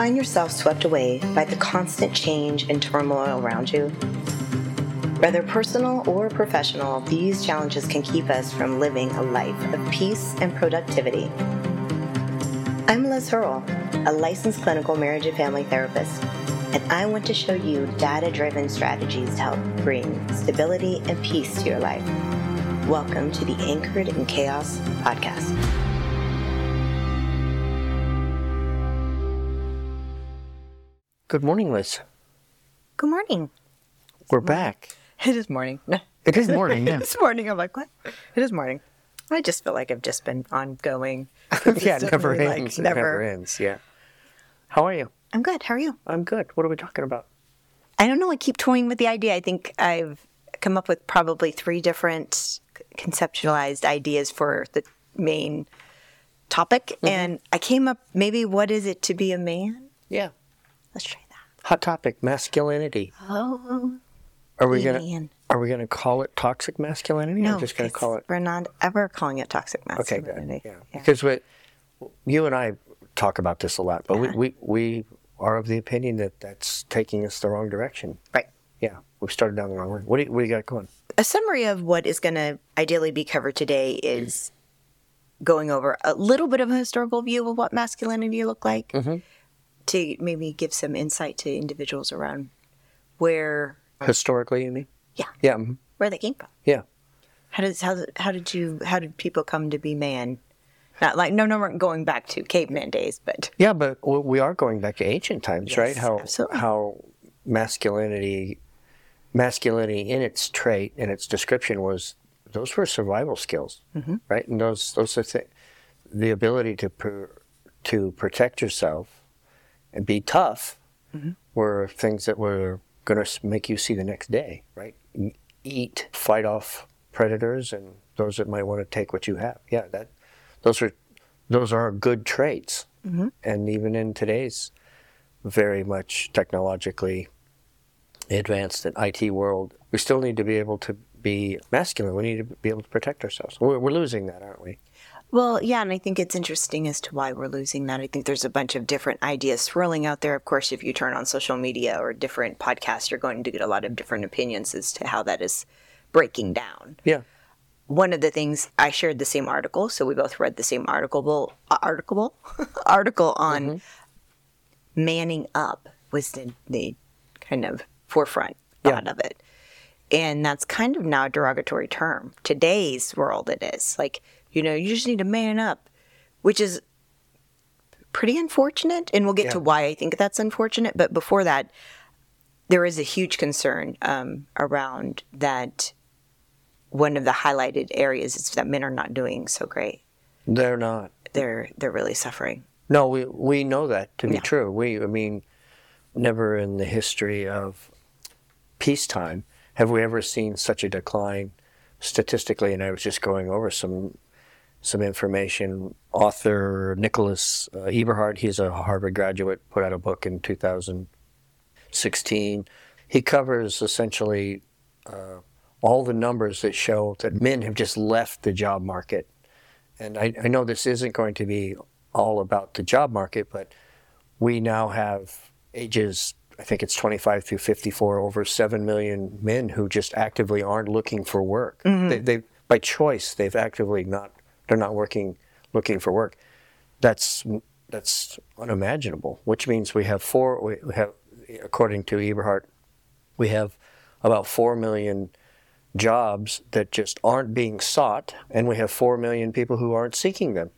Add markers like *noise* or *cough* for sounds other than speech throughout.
find yourself swept away by the constant change and turmoil around you? Whether personal or professional, these challenges can keep us from living a life of peace and productivity. I'm Liz Hurl, a licensed clinical marriage and family therapist, and I want to show you data driven strategies to help bring stability and peace to your life. Welcome to the Anchored in Chaos podcast. Good morning, Liz. Good morning. We're back. *laughs* It is morning. *laughs* It is morning, yeah. *laughs* It's morning. I'm like, what? It is morning. I just feel like I've just been ongoing. yeah, never like, ends. It never ends. Yeah. How are you? I'm good. How are you? I'm good. What are we talking about? I don't know. I keep toying with the idea. I think I've come up with probably three different conceptualized ideas for the main topic. Mm-hmm. And I came up maybe what is it to be a man? Yeah. Let's try that. Hot topic: masculinity. Oh, Are we Man. gonna Are we gonna call it toxic masculinity? no. or just gonna call it. We're not ever calling it toxic Okay, masculinity. good. Yeah. Because we, you and I talk about this a lot, but we, we we are of the opinion that that's taking us the wrong direction. Right. Yeah, we've started down the wrong way. What do you, what do you got going? A summary of what is going to ideally be covered today is going over a little bit of a historical view of what masculinity looked like Mm-hmm. To maybe give some insight to individuals around where Historically, you mean? Yeah. Yeah. mhm. where they came from. Yeah. How does how how did you how did people come to be man? Not like no no we're going back to caveman days, but Yeah, but we are going back to ancient times, Yes, right? How absolutely. how masculinity, masculinity in its trait and its description was those were survival skills, Mm-hmm. right? And those those are th- the ability to pr- to protect yourself and be tough Mm-hmm. were things that were going to make you see the next day, right? Eat, fight off predators, and those that might want to take what you have. Yeah, that those are those are good traits. Mm-hmm. And even in today's very much technologically advanced and IT world, we still need to be able to be masculine. We need to be able to protect ourselves. We're, we're losing that, aren't we? Well, yeah, and I think it's interesting as to why we're losing that. I think there's a bunch of different ideas swirling out there. Of course, if you turn on social media or different podcasts, you're going to get a lot of different opinions as to how that is breaking down. Yeah. one of the things I shared the same article, so we both read the same article. Uh, article, *laughs* article on manning up was the, the kind of forefront Yeah. of it, and that's kind of now a derogatory term. Today's world, it is like you know you just need to man up, which is pretty unfortunate, and we'll get to why I think that's unfortunate. But before that, there is a huge concern um, around that one of the highlighted areas is that men are not doing so great. They're not. They're they're really suffering. No, we we know that to be Yeah. true. We, I mean, never in the history of peacetime have we ever seen such a decline statistically. And I was just going over some some information. Author Nicholas uh, Eberhard, he's a Harvard graduate, put out a book in 2016. He covers essentially uh, all the numbers that show that men have just left the job market and I, I know this isn't going to be all about the job market, but we now have ages, I think it's 25 through 54, over 7 million men who just actively aren't looking for work. They, they, by choice, they've actively not, they're not working, looking for work. That's, that's unimaginable, which means we have four, we have, according to Eberhard, we have about 4 million jobs that just aren't being sought, and we have 4 million people who aren't seeking them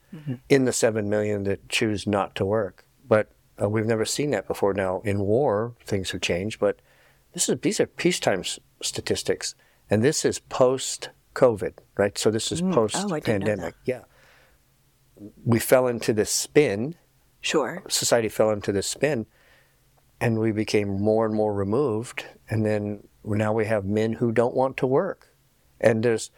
in the 7 million that choose not to work. But uh, we've never seen that before. Now, in war, things have changed, but this is, these are peacetime s- statistics, and this is post COVID, right? So this is post Oh, didn't know pandemic. Yeah. We fell into this spin Sure. society fell into this spin and we became more and more removed and then now we have men who don't want to work and there's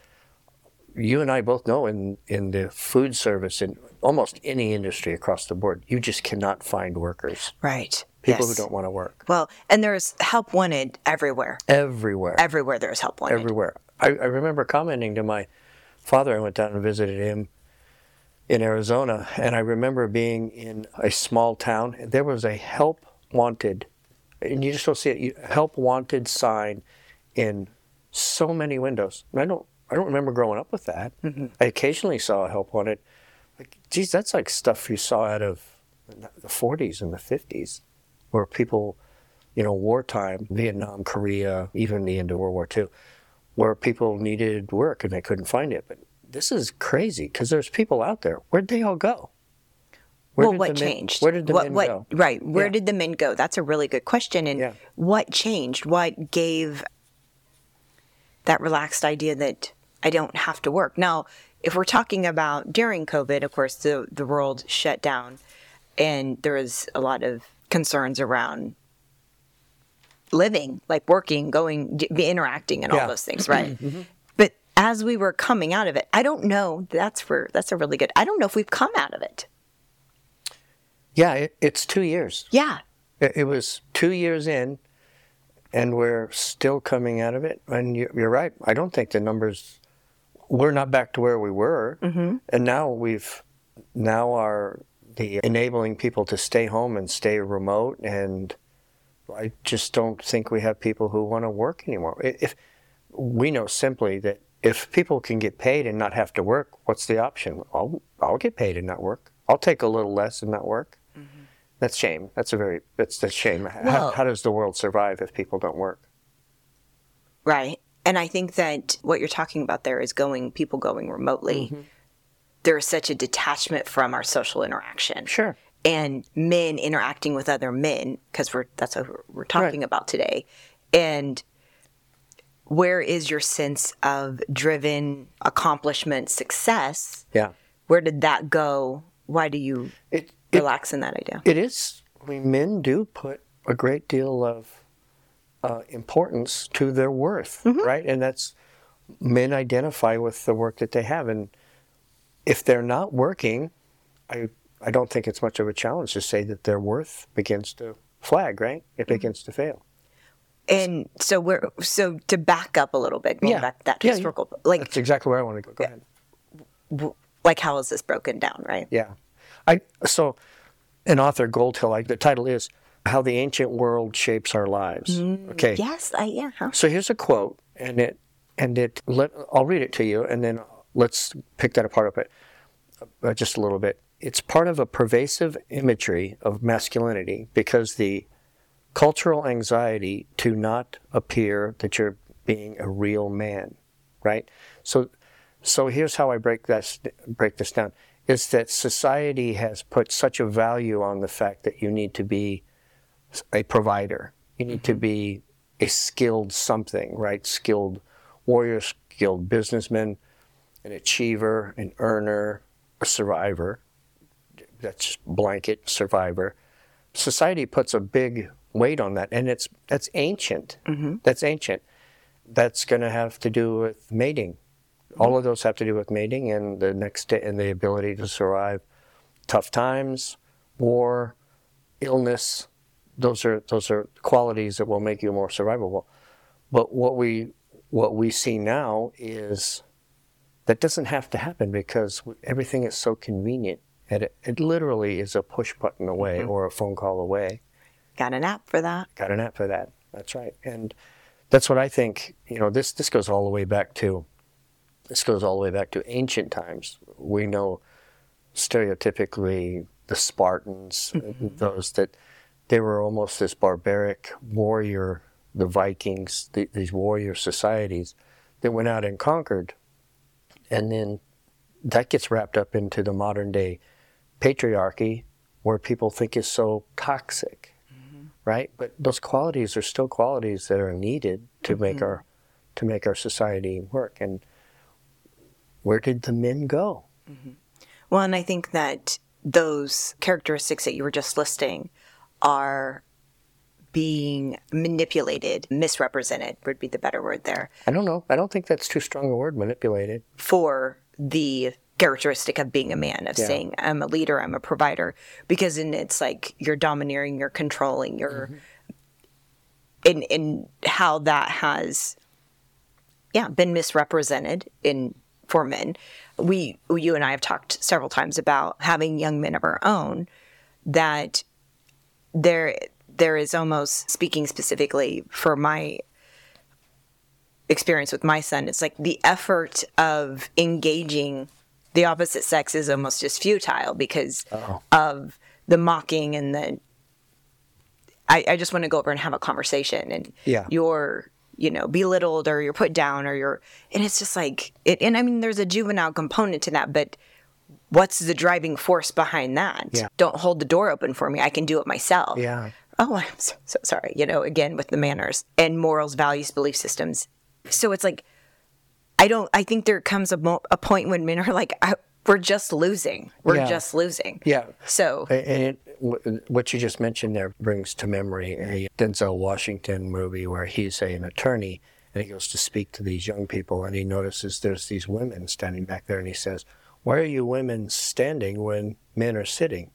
you and I both know in in the food service in almost any industry across the board you just cannot find workers Right. people Yes. who don't want to work Well, and there's help wanted everywhere. everywhere Everywhere there's help wanted. everywhere I, I remember commenting to my father I went down and visited him in Arizona, and I remember being in a small town. There was a help wanted, and you just don't see it. Help wanted sign in so many windows. And I don't, I don't remember growing up with that. Mm-hmm. I occasionally saw a help wanted. Like, geez, that's like stuff you saw out of the 40s and the 50s, where people, you know, wartime, Vietnam, Korea, even the end of World War II, where people needed work and they couldn't find it. But this is crazy because there's people out there. Where'd they all go? Where well, what men- changed? where did the what, men what, go? Right. Where Yeah. did the men go? That's a really good question. And Yeah. what changed? What gave that relaxed idea that I don't have to work? Now, if we're talking about during COVID, of course, the, the world shut down and there was a lot of concerns around living, like working, going, be interacting, and all Yeah. those things, right? But as we were coming out of it, I don't know. That's for that's a really good. I don't know if we've come out of it. Yeah, it, it's two years. Yeah, It, it was two years in, and we're still coming out of it. And you, you're right. I don't think the numbers. We're not back to where we were, Mm-hmm. and now we've now are the enabling people to stay home and stay remote. And I just don't think we have people who want to work anymore. If we know simply that if people can get paid and not have to work, what's the option? I'll I'll get paid and not work. I'll take a little less and not work. Mm-hmm. That's shame. That's a very that's the shame. How- Well- how, does the world survive if people don't work? right. And I think that what you're talking about there is going people going remotely. Mm-hmm. There is such a detachment from our social interaction. Sure. And men interacting with other men because we're that's what we're talking about today and where is your sense of driven accomplishment success Yeah. where did that go why do you It, it relax in that idea it is. I mean, men do put a great deal of uh, importance to their worth, right? And that's men identify with the work that they have, and if they're not working, I I don't think it's much of a challenge to say that their worth begins to flag, right? It begins to fail. and so we're so to back up a little bit going Yeah. back to that Yeah, yeah. like That's exactly where I want to go. Go ahead. like how is this broken down right Yeah. I so an author Goldhill, I, the title is How the Ancient World Shapes Our Lives. okay. yes i yeah huh? So here's a quote and it and it let I'll read it to you and then let's pick that apart a bit uh, just a little bit. It's part of a pervasive imagery of masculinity because the cultural anxiety to not appear that you're being a real man, right? So so here's how I break this break this down is that society has put such a value on the fact that you need to be a provider. You need to mm-hmm. be a skilled something, right? Skilled warrior, skilled businessman, an achiever, an earner, a survivor. That's blanket survivor. Society puts a big weight on that, and it's that's ancient. Mm-hmm. That's ancient. That's going to have to do with mating. All of those have to do with mating and the next and the ability to survive tough times, war, illness. Those are those are qualities that will make you more survivable. But what we what we see now is that doesn't have to happen because everything is so convenient. And it, it literally is a push button away mm-hmm. or a phone call away. got an app for that Got an app for that. That's right. And that's what I think, you know, this, this goes all the way back to, this goes all the way back to ancient times. We know stereotypically the Spartans, mm-hmm. those that they were almost this barbaric warrior, the Vikings, the, these warrior societies that went out and conquered. And then that gets wrapped up into the modern day patriarchy where people think is so toxic mm-hmm. right? But those qualities are still qualities that are needed to make mm-hmm. our to make our society work. And where did the men go? Mm-hmm. Well, and I think that those characteristics that you were just listing are being manipulated, misrepresented would be the better word there, I don't know. I don't think that's too strong a word. Manipulated. for the characteristic of being a man, of Yeah. saying, I'm a leader, I'm a provider, because then it's like you're domineering, you're controlling, you're. Mm-hmm. In, in how that has, yeah, been misrepresented in for men. We, you and I have talked several times about having young men of our own that there there is almost speaking specifically for my experience with my son it's like the effort of engaging the opposite sex is almost just futile because Oh. of the mocking and the I, I just want to go over and have a conversation and Yeah. you're you know belittled or you're put down or you're and it's just like it and i mean there's a juvenile component to that but what's the driving force behind that Yeah. don't hold the door open for me i can do it myself Yeah. oh i'm so, so sorry you know again with the manners and morals values belief systems so it's like i don't i think there comes a, mo- a point when men are like I, we're just losing we're Yeah. just losing Yeah. so And it, what you just mentioned there brings to memory a Denzel Washington movie where he's a, an attorney and he goes to speak to these young people and he notices there's these women standing back there and he says, Why are you women standing when men are sitting?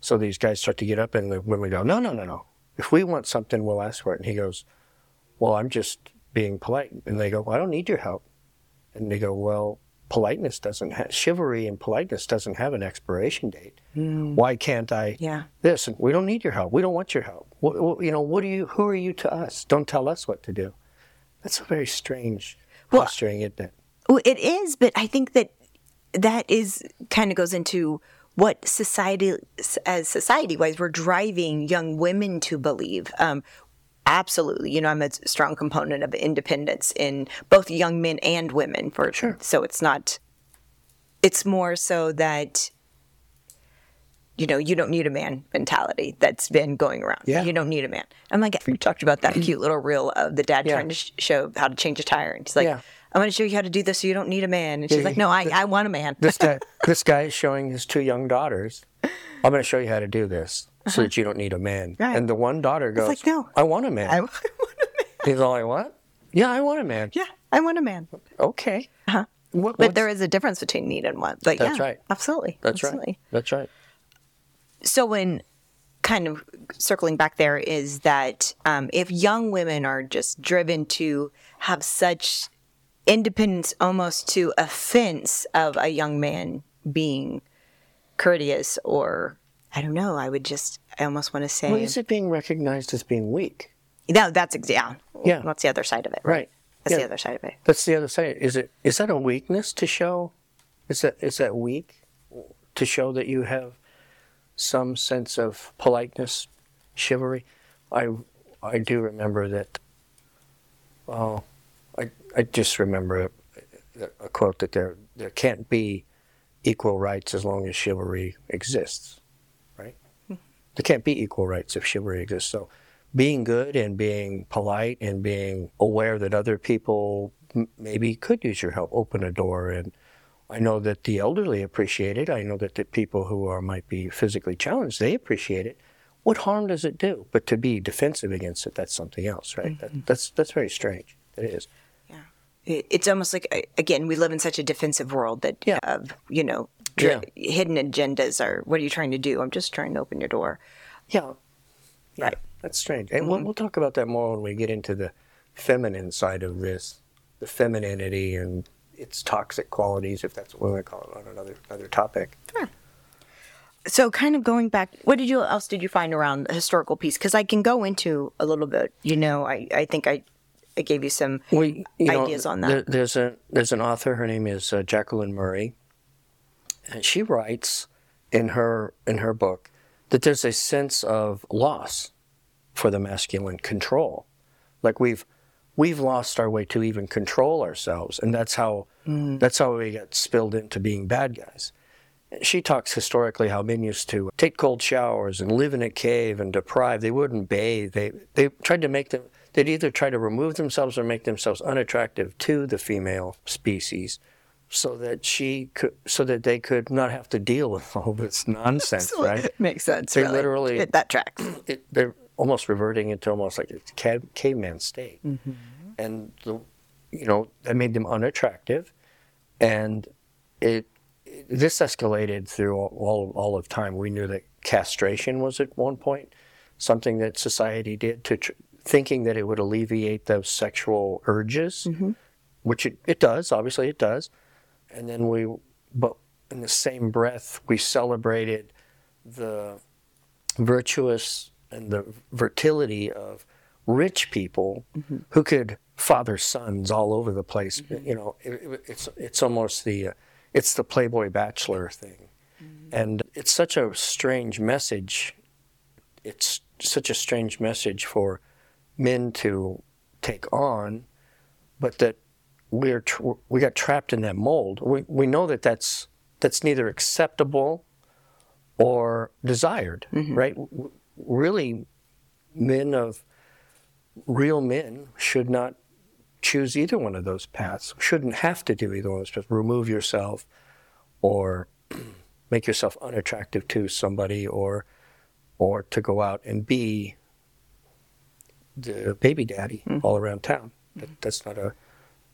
So these guys start to get up and the women go, No, no, no, no. If we want something, we'll ask for it. And he goes, Well, I'm just being polite. And they go, well, I don't need your help. And they go, Well, politeness doesn't have chivalry and politeness doesn't have an expiration date. Why can't I yeah. this? And we don't need your help. We don't want your help. What, what, you know what are you who are you to us? Don't tell us what to do. That's a very strange Well- posturing isn't it? Well, it is, but I think that that is kind of goes into what society, as society wise, we're driving young women to believe. Um, absolutely, you know, I'm a strong component of independence in both young men and women. For Sure. so it's not. It's more so that. You know, you don't need a man mentality that's been going around. Yeah. You don't need a man. I'm like, you talked about that *clears throat* cute little reel of the dad Yeah. trying to sh- show how to change a tire. And he's like, Yeah. I'm going to show you how to do this so you don't need a man. And she's like, no, I, I want a man. this guy *laughs* this guy is showing his two young daughters i'm going to show you how to do this so that you don't need a man Right. and the one daughter goes like, no. i want a man I, *laughs* want a man. he's all like what yeah i want a man Yeah, I want a man. okay Uh-huh. what, But there is a difference between need and want. But That's yeah, right. Absolutely. that's absolutely. right that's right So when kind of circling back there is that um, if young women are just driven to have such independence almost to offense of a young man being courteous or I don't know, I would just I almost want to say well is it being recognized as being weak no, that's ex- yeah. Yeah. That's the other side of it. right That's the other side of it. That's the other side. Is it is that a weakness to show? Is that is that weak to show that you have some sense of politeness, chivalry? I I do remember that. Oh, I I just remember a, a quote that there there can't be equal rights as long as chivalry exists, right? There can't be equal rights if chivalry exists. So being good and being polite and being aware that other people m- maybe could use your help, open a door. And I know that the elderly appreciate it. I know that the people who are might be physically challenged, they appreciate it. What harm does it do? But to be defensive against it, that's something else, right? That, that's that's very strange. It is. Yeah, It's almost like uh, again, we live in such a defensive world that Yeah. of you know dri- hidden agendas or What are you trying to do? I'm just trying to open your door. Yeah. Yeah. Right. That's strange. And we'll, we'll talk about that more when we get into the feminine side of this, the femininity and its toxic qualities, if that's what we want to call it, on another another topic. So, kind of going back, what did you else did you find around the historical piece? Because I can go into a little bit. You know, I I think I I gave you some We you know, ideas on that. There, there's a there's an author. Her name is uh, Jacqueline Murray, and she writes in her in her book that there's a sense of loss for the masculine control, like we've we've lost our way to even control ourselves, and that's how mm. that's how we get spilled into being bad guys. She talks historically how men used to take cold showers and live in a cave and deprive. They wouldn't bathe. They they tried to make them. They'd either try to remove themselves or make themselves unattractive to the female species, so that she could, so that they could not have to deal with all this nonsense. right? *laughs* Makes sense. They really. literally- It- that tracks. *clears throat* It, they're almost reverting into almost like a cave, caveman state, mm-hmm. and the, you know that made them unattractive, and it this escalated through all, all all of time. We knew that castration was at one point something that society did to tr- thinking that it would alleviate those sexual urges, mm-hmm. which it, it does. Obviously, it does. And then we, but in the same breath, we celebrated the virtuous and the fertility of rich people mm-hmm. who could father sons all over the place. Mm-hmm. You know, it, it- it's it's almost the uh, it's the Playboy Bachelor thing, mm-hmm. and it's such a strange message. It's such a strange message for men to take on, but that we're tr- we got trapped in that mold. We we know that that's that's neither acceptable or desired, mm-hmm. right? W- Really, men of real men should not choose either one of those paths. Shouldn't have to do either one of those paths. Remove yourself, or *clears throat* make yourself unattractive to somebody, or or to go out and be the baby daddy mm-hmm. all around town. That, that's not a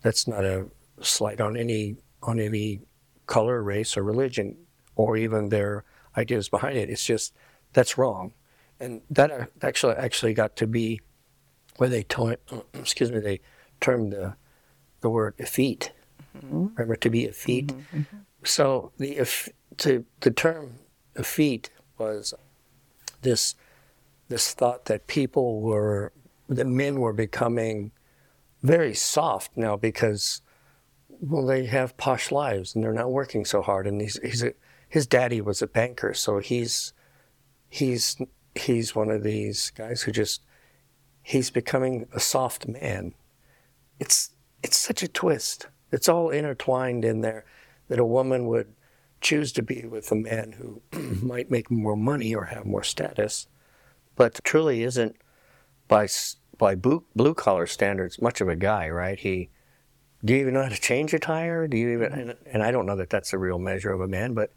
that's not a slight on any on any color, race, or religion, or even their ideas behind it. It's just that's wrong, and that uh, actually actually got to be where they to- *clears throat* excuse me they termed the the word effete. Mm-hmm. Remember to be effete. Mm-hmm. Mm-hmm. So the eff- to the term effete was this this thought that people were that men were becoming very soft now because well they have posh lives and they're not working so hard. And he's he's a, his daddy was a banker so he's he's he's one of these guys who just he's becoming a soft man. It's it's such a twist. It's all intertwined in there that a woman would choose to be with a man who *clears throat* might make more money or have more status but truly isn't by by blue, collar standards much of a guy, right? He do you even know how to change a tire? Do you even and, and I don't know that that's a real measure of a man, but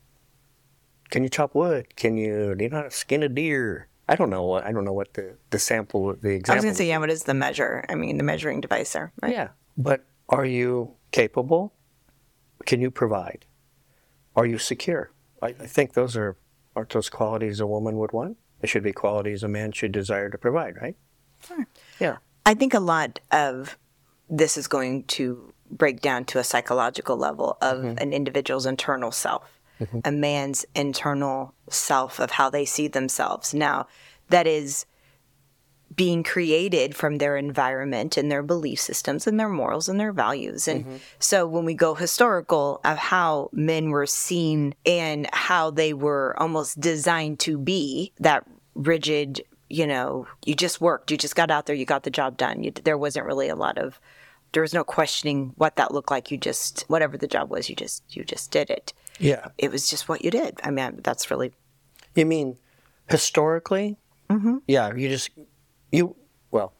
can you chop wood? Can you do you know how to skin a deer? I don't know what I don't know what the the sample the example. I was going to say, yeah, what is the measure? I mean, the measuring device there, right? Yeah, but are you capable? Can you provide? Are you secure? I, I think those are aren't those qualities a woman would want. They should be qualities a man should desire to provide, right? Yeah. I think a lot of this is going to break down to a psychological level of mm-hmm. an individual's internal self, mm-hmm. a man's internal self of how they see themselves. Now, that is being created from their environment and their belief systems and their morals and their values. And mm-hmm. so when we go historical of how men were seen and how they were almost designed to be that rigid, you know, you just worked, you just got out there, you got the job done. You, there wasn't really a lot of there was no questioning what that looked like. You just whatever the job was, you just you just did it. Yeah. It was just what you did. I mean, that's really You mean historically? Mm-hmm. Yeah, you just you well,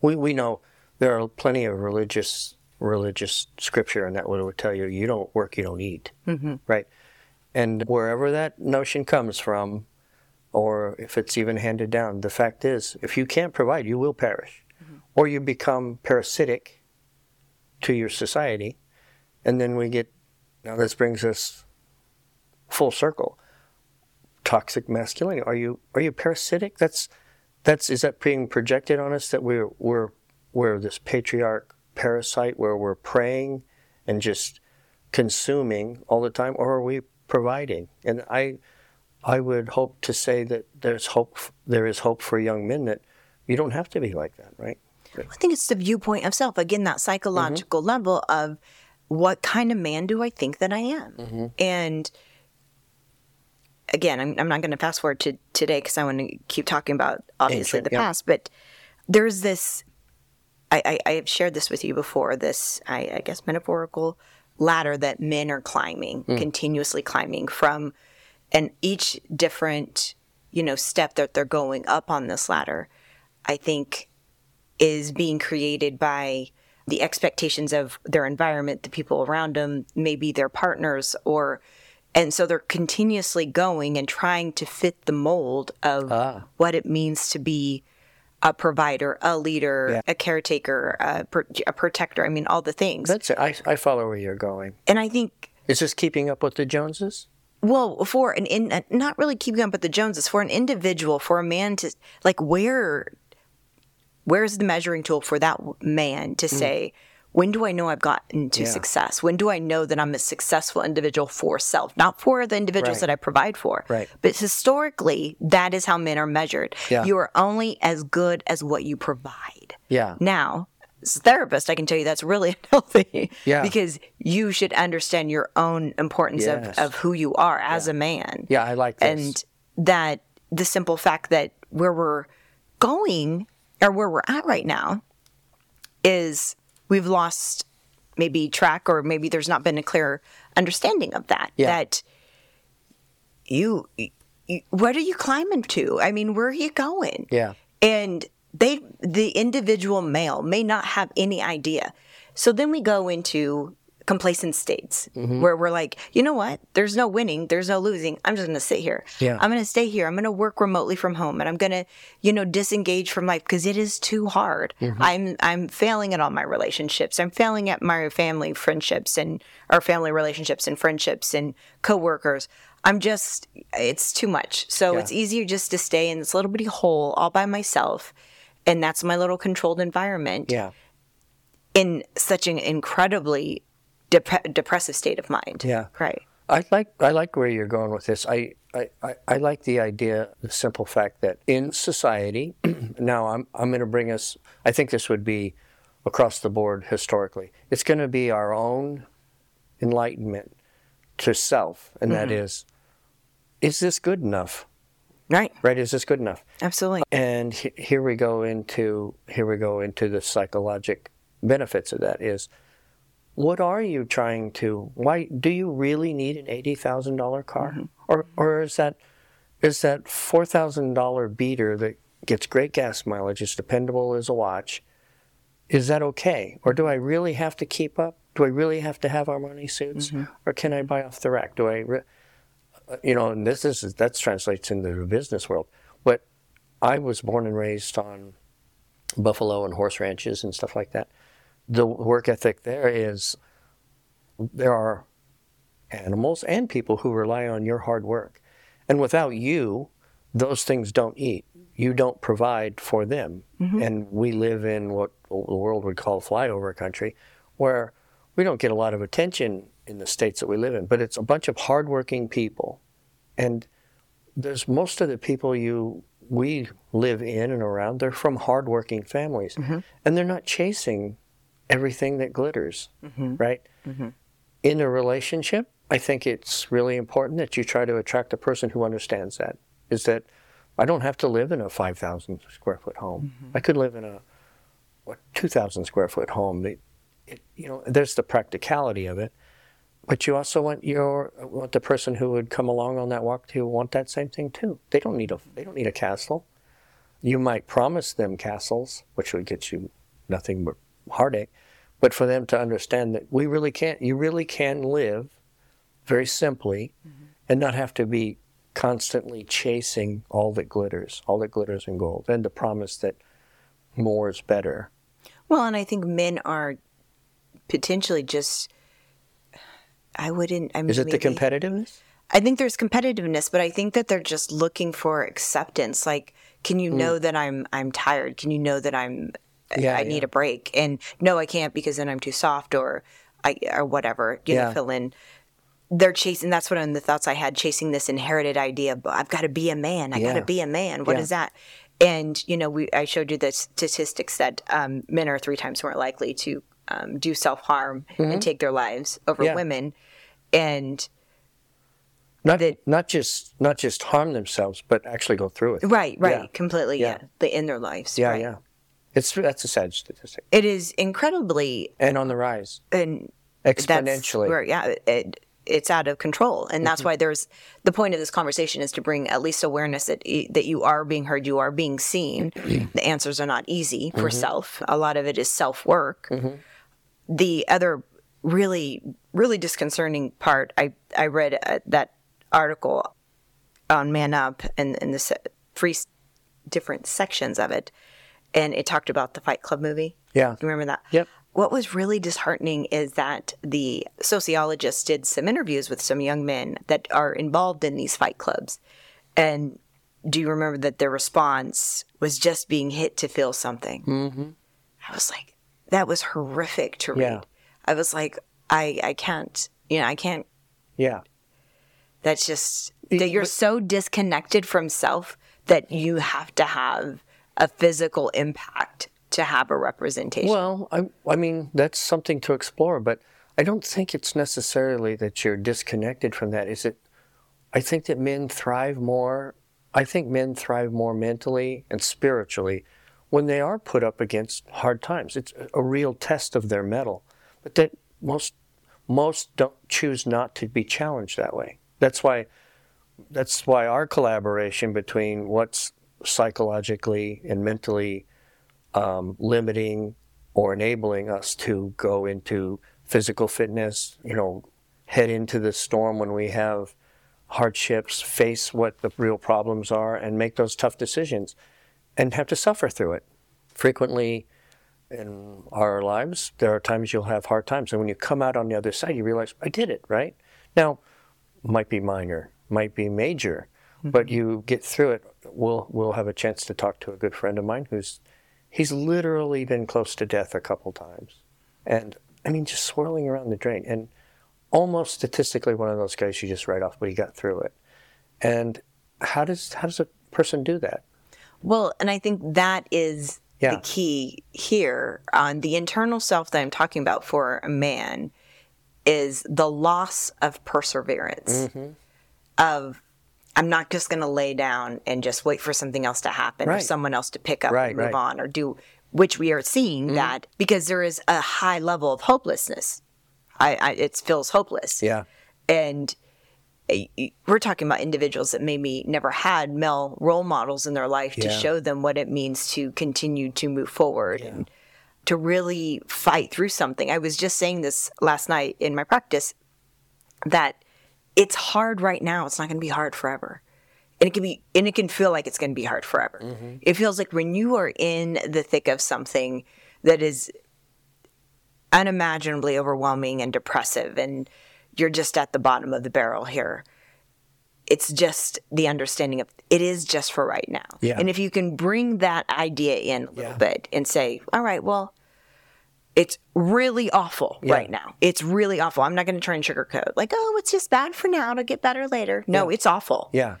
we we know there are plenty of religious religious scripture and that would tell you you don't work, you don't eat, mm-hmm. right? And wherever that notion comes from, or if it's even handed down, the fact is, if you can't provide, you will perish, mm-hmm. or you become parasitic to your society, and then we get now this brings us full circle toxic masculinity. Are you are you parasitic? That's that's is that being projected on us that we're we're we're this patriarch parasite where we're preying and just consuming all the time, or are we providing? And I I would hope to say that there's hope there is hope for young men that you don't have to be like that, right? I think it's the viewpoint of self. Again, that psychological mm-hmm. level of what kind of man do I think that I am? Mm-hmm. And again, I'm, I'm not going to fast forward to today because I want to keep talking about obviously Ancient, the yeah. past, but there's this. I, I, I have shared this with you before. This, I, I guess, metaphorical ladder that men are climbing, hmm. continuously climbing from, and each different, you know, step that they're going up on this ladder, I think, is being created by the expectations of their environment, the people around them, maybe their partners, or and so they're continuously going and trying to fit the mold of ah. what it means to be a provider, a leader, a caretaker, a, a protector. I mean, all the things. That's it. I, I follow where you're going. and I think, Is this keeping up with the Joneses? Well, for an in, uh, not really keeping up with the Joneses, for an individual, for a man to like where, where's the measuring tool for that man to say, when do I know I've gotten to Yeah. success? When do I know that I'm a successful individual for self, not for the individuals Right. that I provide for? Right. But historically, that is how men are measured. Yeah. You are only as good as what you provide. Yeah. Now, therapist, I can tell you that's really *laughs* unhealthy. Yeah. Because you should understand your own importance Yes. of, of who you are as a man. Yeah, I like this. And that the simple fact that where we're going or where we're at right now is we've lost maybe track or maybe there's not been a clear understanding of that. Yeah. That you, you, what are you climbing to? I mean, where are you going? Yeah. and they the individual male may not have any idea. So then we go into complacent states Mm-hmm. where we're like you know what? There's no winning. There's no losing. I'm just going to sit here. Yeah. i'm going to stay here. I'm going to work remotely from home and i'm going to you know disengage from life because it is too hard. Mm-hmm. i'm i'm failing at all my relationships. I'm failing at my family friendships and our family relationships and friendships and coworkers. I'm just it's too much. So Yeah. it's easier just to stay in this little bitty hole all by myself and that's my little controlled environment Yeah. in such an incredibly dep- depressive state of mind Yeah. right I like I like where you're going with this. I, I, I, I like the idea, the simple fact that in society, *clears throat* now I'm I'm going to bring us. I think this would be across the board historically. It's going to be our own enlightenment to self, and that mm-hmm. is, is this good enough? Right. Right? Is this good enough? absolutely. And he- here we go into here we go into the psychologic benefits of that is what are you trying to why do you really need an $80,000 car? Mm-hmm. Or or is that is that $4,000 beater that gets great gas mileage is dependable as a watch is that okay? Or do I really have to keep up? Do I really have to have Armani suits? Mm-hmm. Or can I buy off the rack? Do I re- you know, and this is that translates into the business world. But I was born and raised on buffalo and horse ranches and stuff like that. The work ethic there is there are animals and people who rely on your hard work, and without you, those things don't eat. You don't provide for them, mm-hmm. and we live in what the world would call flyover country, where we don't get a lot of attention in the states that we live in. But it's a bunch of hardworking people, and there's most of the people you we live in and around. They're from hardworking families, mm-hmm. and they're not chasing everything that glitters, mm-hmm. right? Mm-hmm. In a relationship, I think it's really important that you try to attract a person who understands that. Is that I don't have to live in a 5,000 square foot home. I could live in a what 2,000 square foot home. It, it, you know, there's the practicality of it, but you also want your want the person who would come along on that walk to want that same thing too. They don't need a they don't need a castle. You might promise them castles, which would get you nothing but heartache. But for them to understand that we really can't, you really can live very simply mm-hmm. and not have to be constantly chasing all that glitters, all that glitters in gold, and to promise that more is better. well and i think men are potentially just i wouldn't i mean Is it the competitiveness? I think there's competitiveness, but I think that they're just looking for acceptance. Like, can you know that I'm I'm tired? Can you know that I'm Yeah, I yeah. need a break? And no, I can't because then I'm too soft or I or whatever. You Yeah. know, fill in. They're chasing. That's one of the thoughts I had, chasing this inherited idea. But I've got to be a man. I got to be a man. What Yeah. is that? And you know, we I showed you the statistics that um, men are three times more likely to um, do self harm and take their lives over Mm-hmm. Yeah. women. And Not that- not just not just harm themselves, but actually go through it. Right, right, Yeah. completely. Yeah, Yeah. the in their lives. Yeah, right. yeah. It's that's a sad statistic, It is incredibly and on the rise and exponentially. where yeah, it, it's out of control, and that's Mm-hmm. why there's the point of this conversation is to bring at least awareness that that you are being heard, you are being seen. *clears throat* the answers are not easy for Mm-hmm. self. A lot of it is self work. The other really really disconcerting part, I I read uh, that article on Man Up and and the se- three different sections of it, and it talked about the Fight Club movie. Yeah. You remember that? Yep. What was really disheartening is that the sociologists did some interviews with some young men that are involved in these fight clubs. And do you remember that their response was just being hit to feel something? Mm-hmm. I was like, that was horrific to read. Yeah. I was like, I I can't, you know, I can't. Yeah. That's just that you're so disconnected from self that you have to have a physical impact to have a representation. Well, I, I mean, that's something to explore, but I don't think it's necessarily that you're disconnected from that. Is it? I think that men thrive more. I think men thrive more mentally and spiritually when they are put up against hard times. It's a real test of their mettle, but that most most don't choose not to be challenged that way. That's why that's why our collaboration between what's psychologically and mentally um, limiting or enabling us to go into physical fitness, you know, head into the storm when we have hardships, face what the real problems are, and make those tough decisions and have to suffer through it. Frequently in our lives, there are times you'll have hard times. And when you come out on the other side, you realize, I did it, right? Now, might be minor, might be major, mm-hmm. but you get through it. We'll, we'll have a chance to talk to a good friend of mine who's he's literally been close to death a couple times. And I mean, just swirling around the drain. And almost statistically one of those guys you just write off, but he got through it. And how does how does a person do that? Well, and I think that is Yeah. the key here on the internal self that I'm talking about for a man is the loss of perseverance Mm-hmm. of I'm not just going to lay down and just wait for something else to happen or someone else to pick up Right, and move right. Mm-hmm. on or do which we are seeing that because there is a high level of hopelessness. I, I it feels hopeless Yeah. and we're talking about individuals that maybe never had male role models in their life to show them what it means to continue to move forward and to really fight through something. I was just saying this last night in my practice that it's hard right now. It's not going to be hard forever. And it can be, and it can feel like it's going to be hard forever. Mm-hmm. It feels like when you are in the thick of something that is unimaginably overwhelming and depressive and you're just at the bottom of the barrel here it's just the understanding of it is just for right now Yeah. and if you can bring that idea in a little Yeah. bit and say all right well it's really awful Yeah. right now it's really awful i'm not going to try and sugarcoat like oh it's just bad for now it'll get better later no Yeah. it's awful Yeah.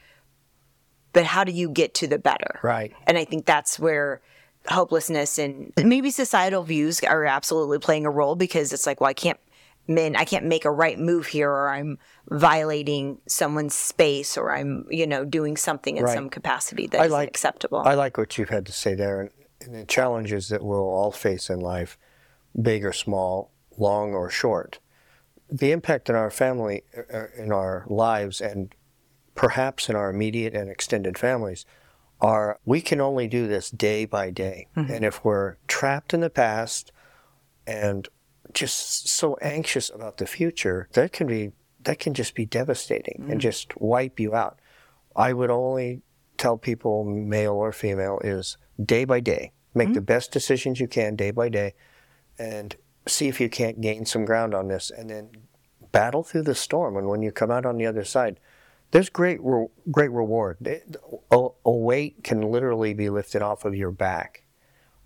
but how do you get to the better? Right. And I think that's where hopelessness and maybe societal views are absolutely playing a role because it's like, well, I can't men, I can't make a right move here or I'm violating someone's space or I'm, you know, doing something in Right. some capacity that's I like acceptable. I like what you've had to say there, and, the challenges that we'll all face in life, big or small, long or short. The impact in our family, uh, in our lives, and perhaps in our immediate and extended families, are we can only do this day by day, and if we're trapped in the past and just so anxious about the future, that can be that can just be devastating and mm. just wipe you out. I would only tell people, male or female, is day by day. Make the mm. best decisions you can day by day, and see if you can't gain some ground on this, and then battle through the storm. And when you come out on the other side, there's great re- great reward. It- A, a weight can literally be lifted off of your back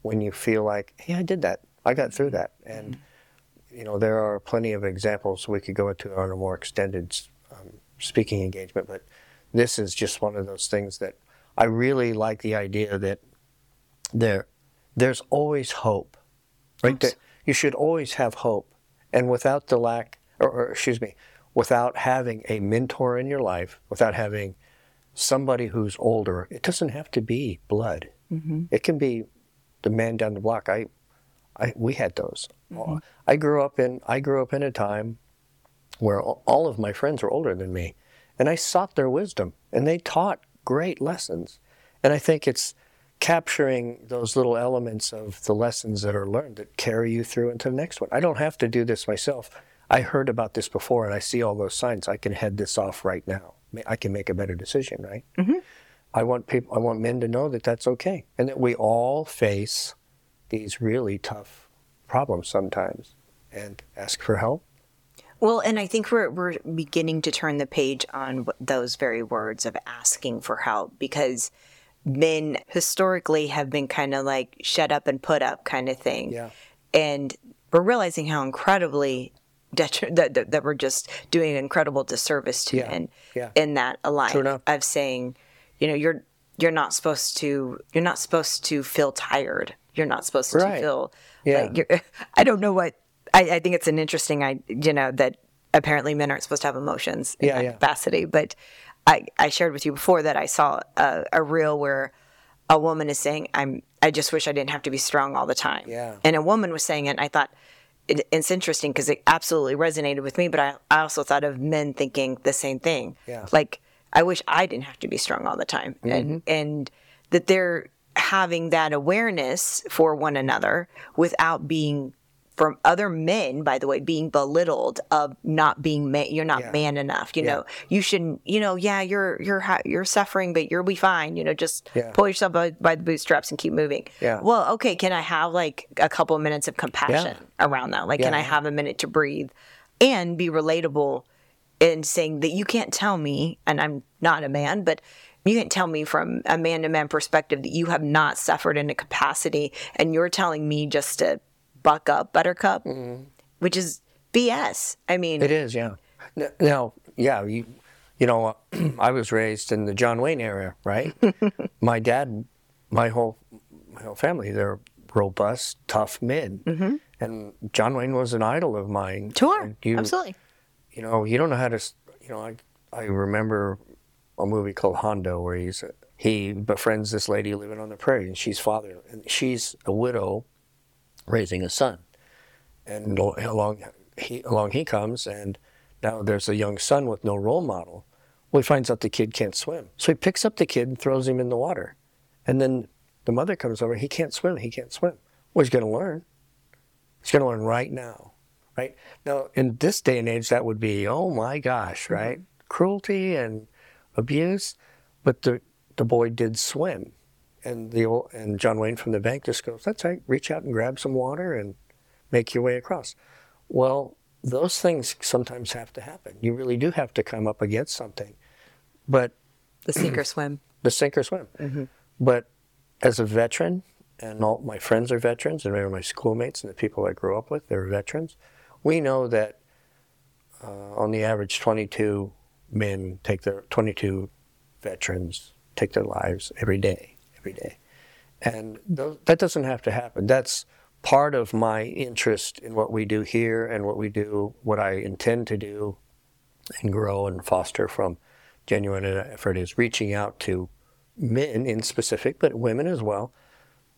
when you feel like, hey, I did that. I got through that. And mm-hmm. You know, there are plenty of examples we could go into on a more extended um, speaking engagement, but this is just one of those things that I really like the idea that there, there's always hope, right? That you should always have hope, and without the lack, or, or excuse me, without having a mentor in your life, without having somebody who's older, it doesn't have to be blood. It can be the man down the block. I I, we had those. Mm-hmm. Uh, I grew up in I grew up in a time where all of my friends were older than me, and I sought their wisdom, and they taught great lessons. And I think it's capturing those little elements of the lessons that are learned that carry you through into the next one. I don't have to do this myself. I heard about this before, and I see all those signs. I can head this off right now. I can make a better decision, right? Mm-hmm. I want people. I want men to know that that's okay, and that we all face these really tough problems sometimes and ask for help. Well, and I think we're we're beginning to turn the page on those very words of asking for help because men historically have been kind of like shut up and put up kind of thing. Yeah. and we're realizing how incredibly detri- that, that, that we're just doing an incredible disservice to Yeah, men yeah. in that alive of saying, you know, you're you're not supposed to you're not supposed to feel tired. You're not supposed to feel Yeah. like you're, *laughs* I don't know what I, I think it's an interesting I you know that apparently men aren't supposed to have emotions in Yeah, that yeah. capacity. But I, I shared with you before that I saw a, a reel where a woman is saying, "I'm I just wish I didn't have to be strong all the time." Yeah. And a woman was saying it, and I thought it, it's interesting because it absolutely resonated with me. But I, I also thought of men thinking the same thing. Yeah. Like I wish I didn't have to be strong all the time, and mm-hmm. and that they're having that awareness for one another without being from other men by the way being belittled of not being man you're not Yeah. man enough you Yeah. know you shouldn't you know yeah you're you're you're suffering but you'll be fine you know just Yeah. pull yourself by, by the bootstraps and keep moving Yeah. well okay can i have like a couple of minutes of compassion around that like can i have a minute to breathe and be relatable in saying that you can't tell me and i'm not a man but you can't tell me from a man to man perspective that you have not suffered in a capacity and you're telling me just to buck up buttercup which is bs i mean Mm-hmm. It is, yeah. Now, yeah, you, you know, *clears throat* I was raised in the John Wayne era, right? *laughs* my dad, my whole, my whole family, they're robust, tough men, and John Wayne was an idol of mine. sure you, absolutely You know, you don't know how to, you know, I, I remember a movie called Hondo where he's he befriends this lady living on the prairie, and she's father, and she's a widow raising a son and along he along he comes, and now there's a young son with no role model. Well, he finds out the kid can't swim, so he picks up the kid and throws him in the water, and then the mother comes over. He can't swim. He can't swim. Well, he's going to learn. He's going to learn right now, right now. In this day and age, that would be oh my gosh, right? Mm-hmm. Cruelty and abuse, but the the boy did swim, and the old, and John Wayne from the bank just goes, "That's right. Reach out and grab some water and make your way across." Well, those things sometimes have to happen. You really do have to come up against something, but the sink or swim the sink or swim. But as a veteran, and all my friends are veterans, and maybe my schoolmates and the people I grew up with, they're veterans. We know that uh, on the average, 22 men take their 22 veterans take their lives every day, every day, and tho- that doesn't have to happen. That's part of my interest in what we do here and what we do, what I intend to do, and grow and foster from genuine effort is reaching out to men in specific, but women as well.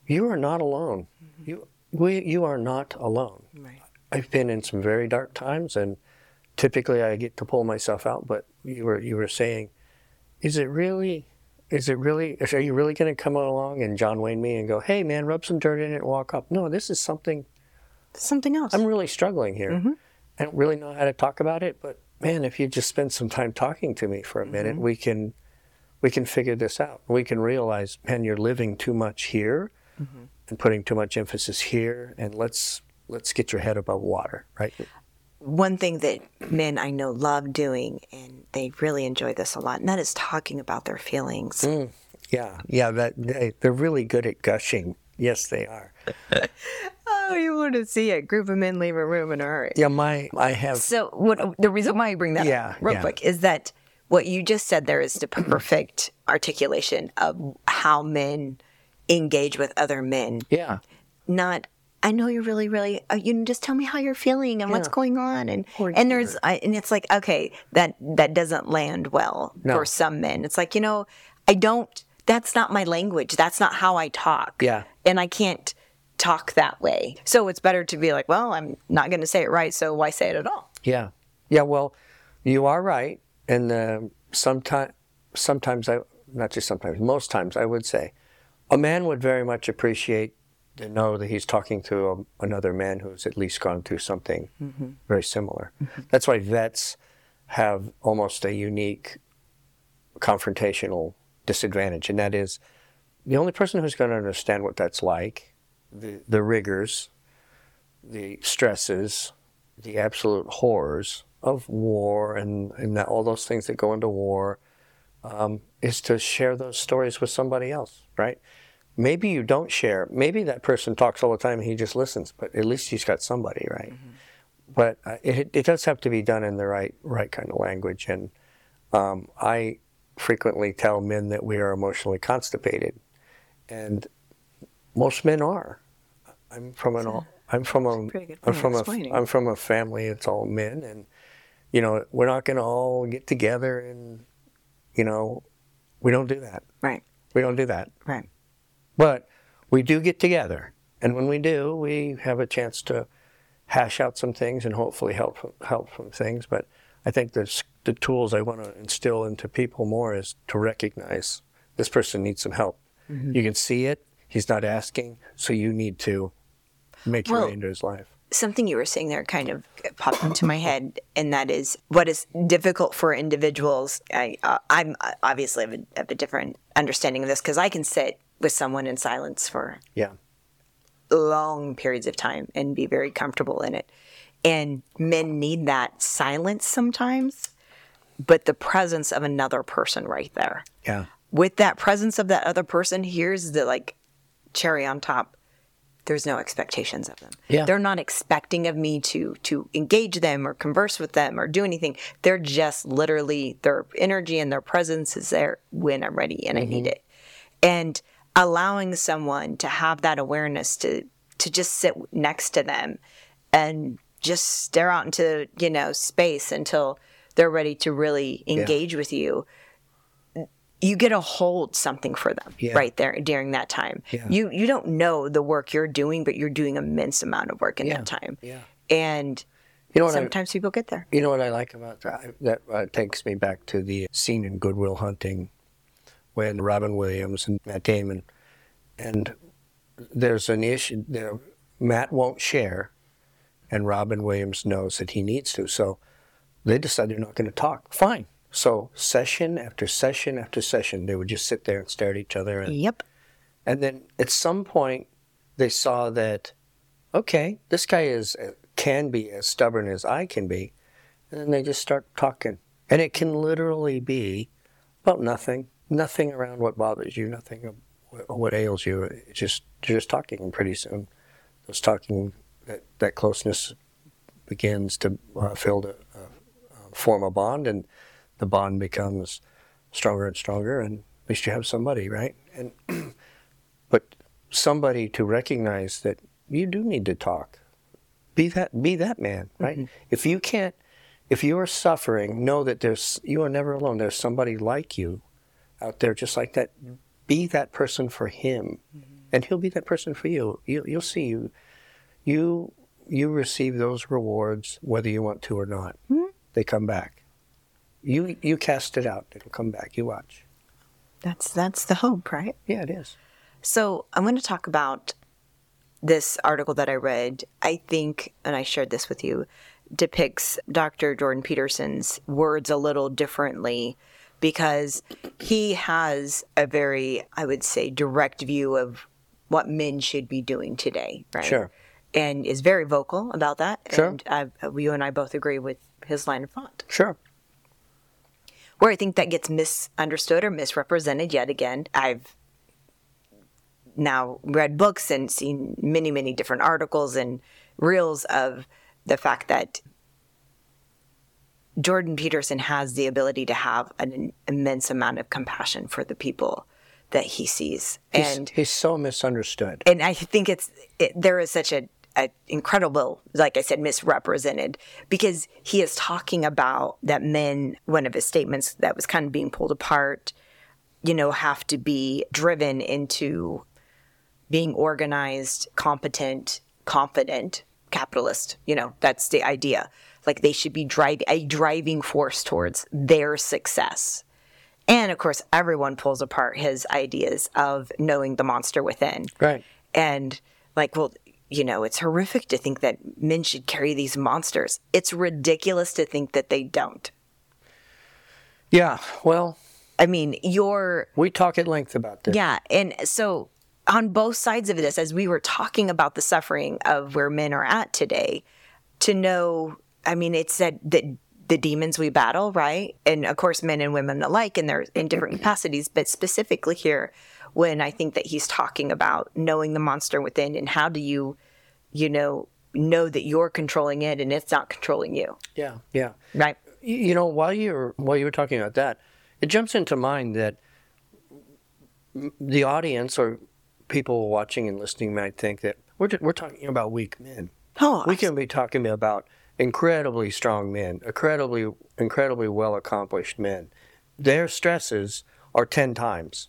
You are not alone. Mm-hmm. You we you are not alone. right I've been in some very dark times, and typically I get to pull myself out. But you were you were saying, is it really? Is it really? Are you really going to come along and John Wayne me and go, hey man, rub some dirt in it and walk up? No, this is something something else I'm really struggling here. Mm-hmm. I don't really know how to talk about it, but man, if you just spend some time talking to me for a minute, mm-hmm. we can we can figure this out. We can realize, man, you're living too much here mm-hmm. and putting too much emphasis here, and let's let's get your head above water, right? One thing that men I know love doing, and they really enjoy this a lot, and that is talking about their feelings. Mm. Yeah, yeah, that they, they're really good at gushing. Yes, they are. *laughs* Oh, you want to see a group of men leave a room in a hurry. Yeah, my I have So, what the reason why I bring that Yeah, up real yeah. quick is that what you just said there is the mm-hmm. perfect articulation of how men engage with other men. yeah. Not, I know you're really, really. Uh, you can just tell me how you're feeling and what's going on, and Or- and there's I, and it's like okay, that that doesn't land well No. for some men. It's like you know, I don't. That's not my language. That's not how I talk. Yeah. and I can't talk that way. So it's better to be like, well, I'm not going to say it right, so why say it at all? Yeah, yeah. Well, you are right, and uh, sometimes, sometimes I, not just sometimes, most times I would say, a man would very much appreciate to know that he's talking to a, another man who's at least gone through something mm-hmm. very similar. Mm-hmm. That's why vets have almost a unique confrontational disadvantage, and that is the only person who's going to understand what that's like, the, the rigors, the stresses, the absolute horrors of war and, and that, all those things that go into war um, is to share those stories with somebody else, right? Maybe you don't share. Maybe that person talks all the time and he just listens, but at least he's got somebody, right? But uh, it, it does have to be done in the right right kind of language. And um, I frequently tell men that we are emotionally constipated, and most men are. I'm from an all, I'm from a I'm from a I'm from a family. It's all men, and you know we're not going to all get together and you know we don't do that. Right. We don't do that. Right. But we do get together, and when we do, we have a chance to hash out some things and hopefully help help some things. But I think there's the tools I want to instill into people more is to recognize this person needs some help. You can see it; he's not asking, so you need to make your Well- way into his life. something you were saying there kind of popped into my head, and that is what is difficult for individuals. I, uh, I'm uh, obviously have a, have a different understanding of this because I can sit with someone in silence for Yeah, long periods of time and be very comfortable in it. And men need that silence sometimes, but the presence of another person right there. yeah, With that presence of that other person, here's the like cherry on top. There's no expectations of them. Yeah. They're not expecting of me to to engage them or converse with them or do anything. They're just literally their energy and their presence is there when I'm ready and I need mm-hmm. it. And allowing someone to have that awareness to to just sit next to them and just stare out into, you know, space until they're ready to really engage with you you get to hold something for them Yeah. right there during that time. Yeah. You you don't know the work you're doing, but you're doing immense amount of work in Yeah. that time. Yeah. And You know what I, sometimes people get there. You know what I like about that? That uh, takes me back to the scene in Good Will Hunting when Robin Williams and Matt Damon, and there's an issue there. Matt won't share, and Robin Williams knows that he needs to. So they decide they're not going to talk. Fine. So session after session after session, they would just sit there and stare at each other. And, Yep. and then at some point, they saw that, okay, this guy is uh, can be as stubborn as I can be, and then they just start talking, and it can literally be about nothing, nothing around what bothers you, nothing of what ails you. It's just you're just talking, and pretty soon, those talking that that closeness begins to uh, fill to uh, uh, form a bond, and the bond becomes stronger and stronger, and at least you have somebody, right? And *clears throat* but somebody to recognize that you do need to talk. Be that be that man, right? If you can't if you are suffering, know that there's you are never alone. There's somebody like you out there just like that. Be that person for him. And he'll be that person for you. you you'll see you you you receive those rewards whether you want to or not. Hmm? They come back. You you cast it out, it'll come back. You watch. That's that's the hope, right? Yeah, it is. So I'm going to talk about this article that I read. I think, and I shared this with you, depicts Dr. Jordan Peterson's words a little differently because he has a very, I would say, direct view of what men should be doing today, right? Sure. And is very vocal about that. Sure. And I, uh, you and I both agree with his line of thought Sure. where I think that gets misunderstood or misrepresented yet again. I've now read books and seen many, many different articles and reels of the fact that Jordan Peterson has the ability to have an immense amount of compassion for the people that he sees. He's, and he's so misunderstood. and I think it's it, there is such a, a incredible, like I said, misrepresented because he is talking about that men. One of his statements that was kind of being pulled apart, you know, have to be driven into being organized, competent, confident, capitalist. You know, that's the idea. Like they should be driving a driving force towards their success. And of course, everyone pulls apart his ideas of knowing the monster within. Right. And like, well, you know, it's horrific to think that men should carry these monsters. It's ridiculous to think that they don't. Yeah. Well, I mean, you're we talk at length about this. Yeah. And so on both sides of this, as we were talking about the suffering of where men are at today, to know, I mean, it's that, that the demons we battle, right? And of course, men and women alike, and they're in different capacities, but specifically here, when I think that he's talking about knowing the monster within and how do you, you know, know that you're controlling it and it's not controlling you. Yeah, yeah. Right. You you know, while you're while you were talking about that, it jumps into mind that the audience or people watching and listening might think that we're we're talking about weak men. Oh, We can be talking about incredibly strong men, incredibly incredibly well accomplished men. Their stresses are ten times,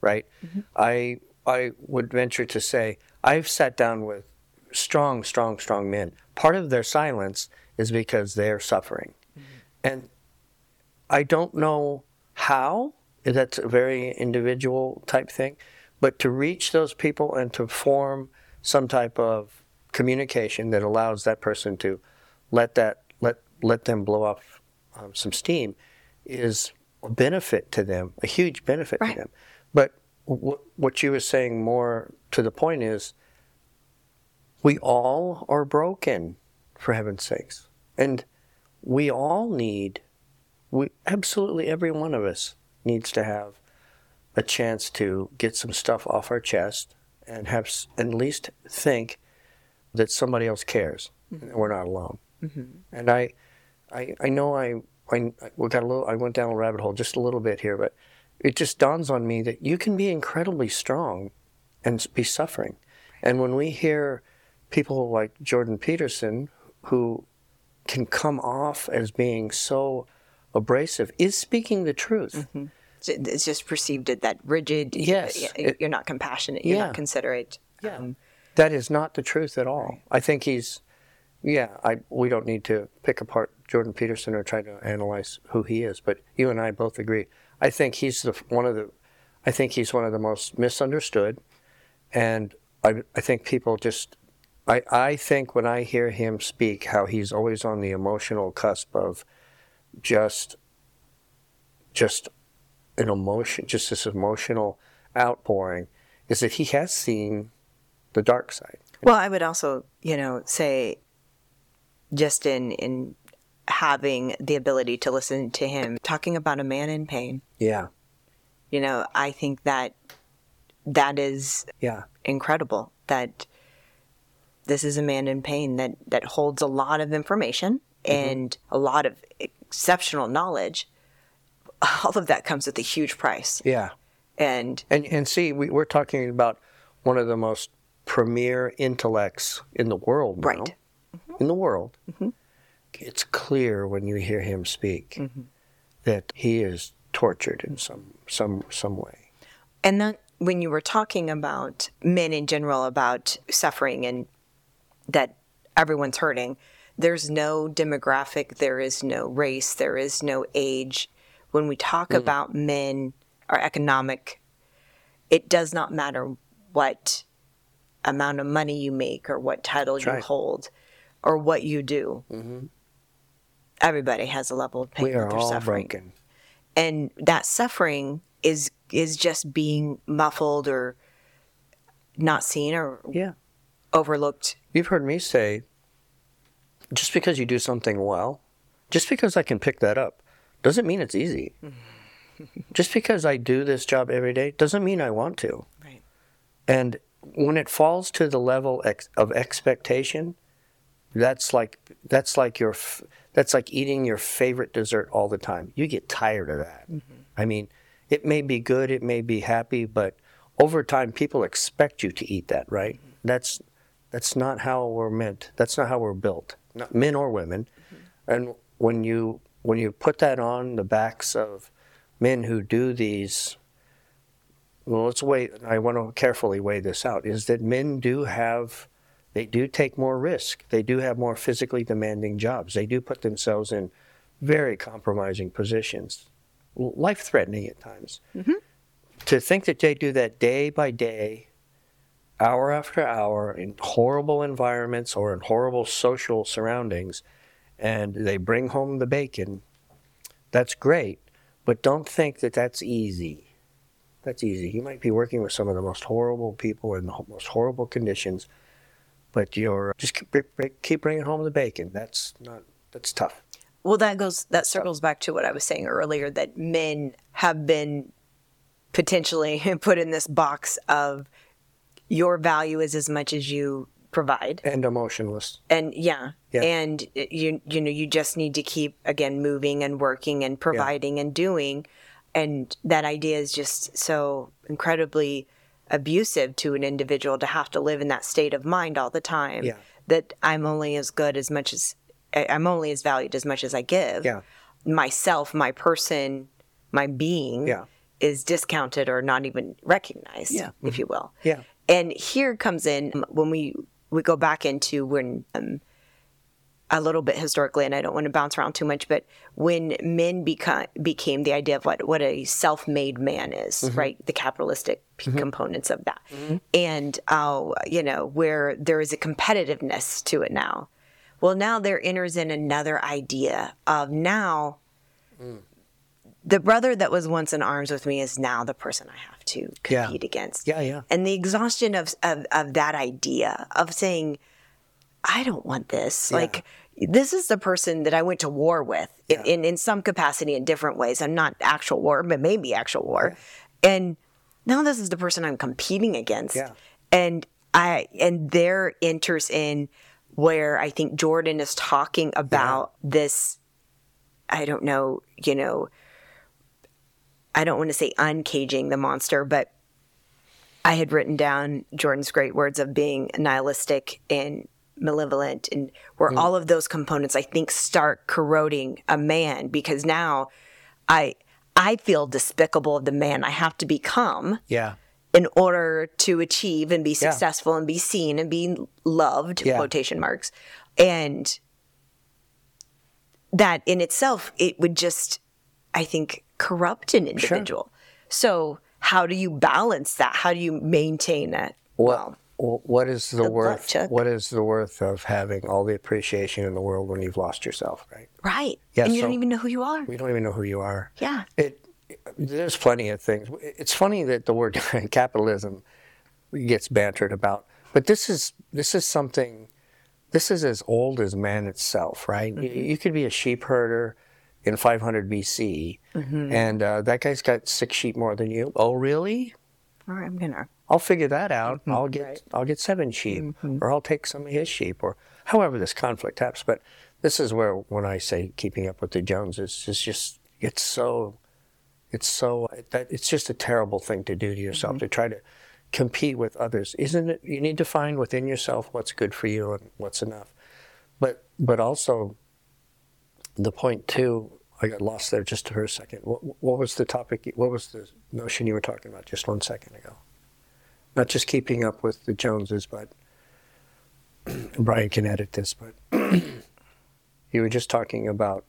right? Mm-hmm. I I would venture to say I've sat down with strong, strong, strong men. Part of their silence is because they're suffering, mm-hmm. and I don't know how. That's a very individual type thing, but to reach those people and to form some type of communication that allows that person to let that let let them blow off um, some steam is a benefit to them, a huge benefit Right. to them. But w- what you were saying more to the point is, we all are broken, for heaven's sakes, and we all need, we absolutely every one of us needs to have a chance to get some stuff off our chest and have s- at least think that somebody else cares and we're not alone. And I, I, I know I, I, we got a little. I went down a rabbit hole just a little bit here, but it just dawns on me that you can be incredibly strong and be suffering. And when we hear people like Jordan Peterson, who can come off as being so abrasive, is speaking the truth. it's just perceived as that rigid. Yes, you're not compassionate. You're Yeah. not considerate. Yeah. Um, That is not the truth at all. I think he's, yeah. I we don't need to pick apart Jordan Peterson or try to analyze who he is, but you and I both agree. I think he's the one of the, I think he's one of the most misunderstood, and I I think people just, I I think when I hear him speak, how he's always on the emotional cusp of, just. Just, an emotion, just this emotional outpouring, is that he has seen the dark side. Well, I would also, you know, say just in in having the ability to listen to him talking about a man in pain, Yeah, you know, I think that that is yeah, incredible that this is a man in pain that that holds a lot of information mm-hmm. and a lot of exceptional knowledge. All of that comes with a huge price. yeah. And And and see, we, we're talking about one of the most premier intellects in the world, now. In the world, mm-hmm. it's clear when you hear him speak mm-hmm. that he is tortured in some some some way. And then when you were talking about men in general, about suffering and that everyone's hurting, there's no demographic, there is no race, there is no age. When we talk mm. about men or economic, it does not matter what amount of money you make or what title you right. hold or what you do. Mm-hmm. Everybody has a level of pain We are all suffering broken. and that suffering is is just being muffled or not seen or Yeah. overlooked You've heard me say, just because you do something well, just because I can pick that up, doesn't mean it's easy. *laughs* just because I do this job every day doesn't mean I want to. right And when it falls to the level ex- of expectation, that's like that's like your that's like eating your favorite dessert all the time. You get tired of that. Mm-hmm. I mean, it may be good, it may be happy, but over time people expect you to eat that, right? Mm-hmm. That's that's not how we're meant. That's not how we're built. Not men or women. Mm-hmm. And when you when you put that on the backs of men who do these well, let's wait. I want to carefully weigh this out. Is that men do have, they do take more risk. They do have more physically demanding jobs. They do put themselves in very compromising positions, life threatening at times. Mm-hmm. To think that they do that day by day, hour after hour, in horrible environments or in horrible social surroundings, and they bring home the bacon, that's great. But don't think that that's easy that's easy. You might be working with some of the most horrible people in the most horrible conditions, but you're just keep, keep bringing home the bacon. That's not. That's tough. well that goes that circles back to what i was saying earlier that men have been potentially *laughs* put in this box of your value is as much as you provide and emotionless. and yeah, Yeah. and uh, you you know you just need to keep again moving and working and providing and doing and that idea is just so incredibly abusive to an individual to have to live in that state of mind all the time Yeah. that i'm only as good as much as i'm only as valued as much as i give Yeah. myself my person my being Yeah. is discounted or not even recognized Yeah. Mm-hmm. if you will Yeah. and here comes in um, when we we go back into when um, a little bit historically, and I don't want to bounce around too much, but when men beca- became the idea of what what a self-made man is, mm-hmm. right? The capitalistic p- mm-hmm. components of that, mm-hmm. and uh, you know where there is a competitiveness to it now. Well, now there enters in another idea of now. Mm. The brother that was once in arms with me is now the person I have to Yeah. compete against Yeah, yeah. and the exhaustion of, of of that idea of saying i don't want this. Like this is the person that i went to war with in, in in some capacity in different ways. I'm not actual war but maybe actual war. And now this is the person i'm competing against. Yeah. and i and there enters in where i think jordan is talking about this i don't know you know i don't want to say uncaging the monster but I had written down Jordan's great words of being nihilistic and malevolent, and where all of those components I think start corroding a man because now I I feel despicable of the man. I have to become Yeah. in order to achieve and be Yeah. successful and be seen and be loved Yeah. quotation marks. And that in itself it would just i think corrupt an individual. So how do you balance that? How do you maintain that? Well, well, what is the luck, worth? What is the worth of having all the appreciation in the world when you've lost yourself? Right? right Yeah, and you so- don't even know who you are We don't even know who you are. yeah It. There's plenty of things. It's funny that the word *laughs* capitalism gets bantered about, but this is this is something. This is as old as man itself, right? You, you could be a sheep herder in 500 BC, and uh, that guy's got six sheep more than you. Oh, really? all right i'm gonna I'll figure that out. Mm-hmm. I'll get Right. I'll get seven sheep, mm-hmm. or I'll take some of his sheep, or however this conflict happens. But this is where when I say keeping up with the Joneses, it's just it's so it's so that it's just a terrible thing to do to yourself mm-hmm. to try to compete with others. Isn't it? You need to find within yourself what's good for you and what's enough. But but also the point too. I got lost there just for a second. What, what was the topic? What was the notion you were talking about just one second ago? Not just keeping up with the Joneses, but *clears throat* Brian can edit this, but *clears throat* you were just talking about.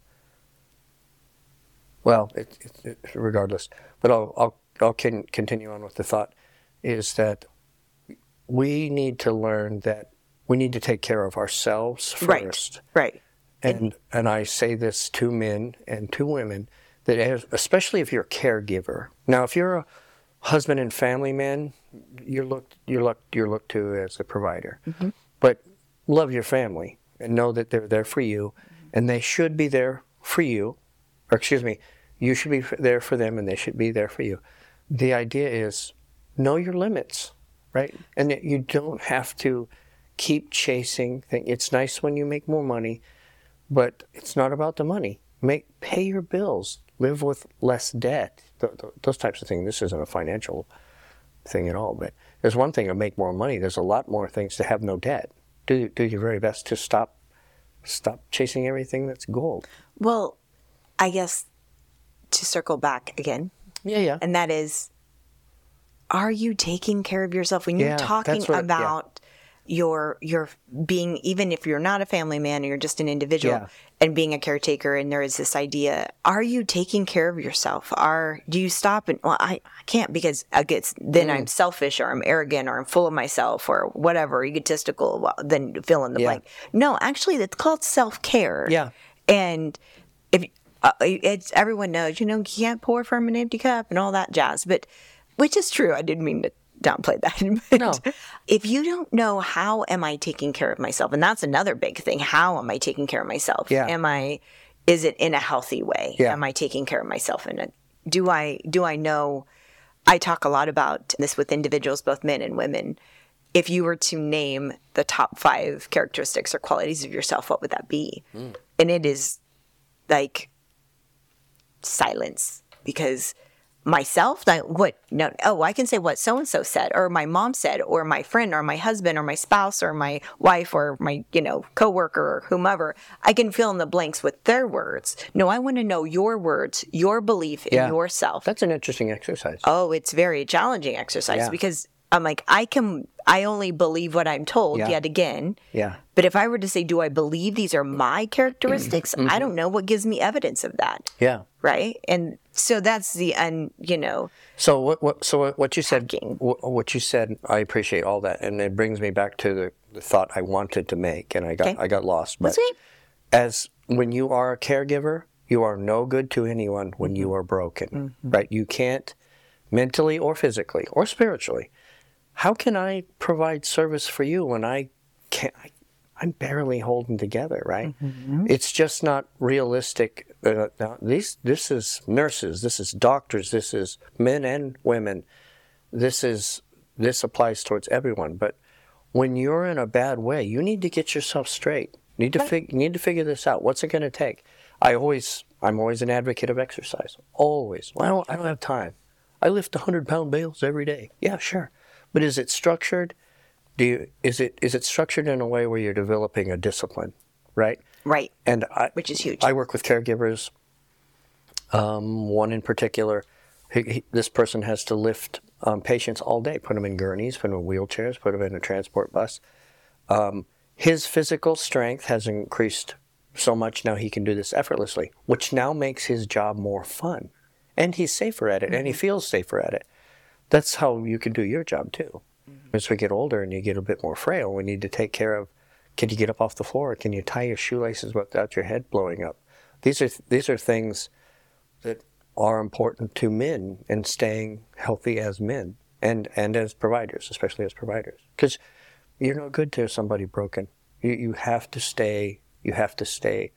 Well, it, it, it, regardless, but I'll I'll I'll can continue on with the thought, is that we need to learn that we need to take care of ourselves right first, right and and I say this to men and to women that as, especially if you're a caregiver. Now, if you're a husband and family man, you're looked you're looked you're looked to as a provider. Mm-hmm. But love your family and know that they're there for you, and they should be there for you. Or excuse me, you should be there for them, and they should be there for you. The idea is know your limits, right? And that you don't have to keep chasing things. It's nice when you make more money, but it's not about the money. Make pay your bills, live with less debt, th- th- those types of things. This isn't a financial thing at all, but there's one thing to make more money. There's a lot more things to have no debt. Do do your very best to stop stop chasing everything that's gold. well i guess to circle back again Yeah, yeah. and that is are you taking care of yourself when you're Yeah, talking that's what- yeah. about your your being even if you're not a family man or you're just an individual Yeah. and being a caretaker and there is this idea are you taking care of yourself are do you stop and well i, I can't because I get, then Mm. i'm selfish or i'm arrogant or i'm full of myself or whatever egotistical well, then fill in the Yeah. blank no actually it's called self-care Yeah. and if uh, it's everyone knows, you know, you can't pour from an empty cup and all that jazz, but which is true. I didn't mean to downplay that. No. if you don't know how am I taking care of myself, and that's another big thing. How am I taking care of myself? Yeah. Am I? Is it in a healthy way? Yeah. Am I taking care of myself? And uh, do I do I know? I talk a lot about this with individuals, both men and women. If you were to name the top five characteristics or qualities of yourself, what would that be? Mm. And it is like silence because myself what no oh i can say what so and so said or my mom said or my friend or my husband or my spouse or my wife or my you know coworker or whomever i can fill in the blanks with their words no i want to know your words your belief in Yeah. yourself That's an interesting exercise. oh it's very challenging exercise Yeah. because i'm like i can i only believe what i'm told Yeah. yet again Yeah. but if i were to say do i believe these are my *clears throat* characteristics Mm-hmm. i don't know what gives me evidence of that Yeah. right and so that's the un you know So what? What? So what- what you said? What, what you said? I appreciate all that, and it brings me back to the, the thought I wanted to make, and I got Okay. I got lost. But That's okay. as when you are a caregiver, you are no good to anyone when you mm-hmm. are broken, mm-hmm. right? You can't mentally or physically or spiritually. How can I provide service for you when I can't? I, I'm barely holding together, right? Mm-hmm. It's just not realistic. Uh, now, these, this is nurses, this is doctors, this is men and women. This is this applies towards everyone. But when you're in a bad way, you need to get yourself straight. Need to fig- need to figure this out. What's it going to take? I always I'm always an advocate of exercise. Always. Well, I don't I don't have time. I lift 100 pound bales every day. Yeah, sure. But is it structured? Do you, is it is it structured in a way where you're developing a discipline, right? Right And I, Which is huge. I work with caregivers. Um, one in particular, he, he, this person has to lift um, patients all day, put them in gurneys, put them in wheelchairs, put them in a transport bus. Um, his physical strength has increased so much now he can do this effortlessly, which now makes his job more fun, and he's safer at it, and he feels safer at it. That's how you can do your job too. As we get older and you get a bit more frail, we need to take care of. Can you get up off the floor? Can you tie your shoelaces without your head blowing up? These are these are things that are important to men and staying healthy as men and and as providers, especially as providers, because you're no good to somebody broken. You you have to stay you have to stay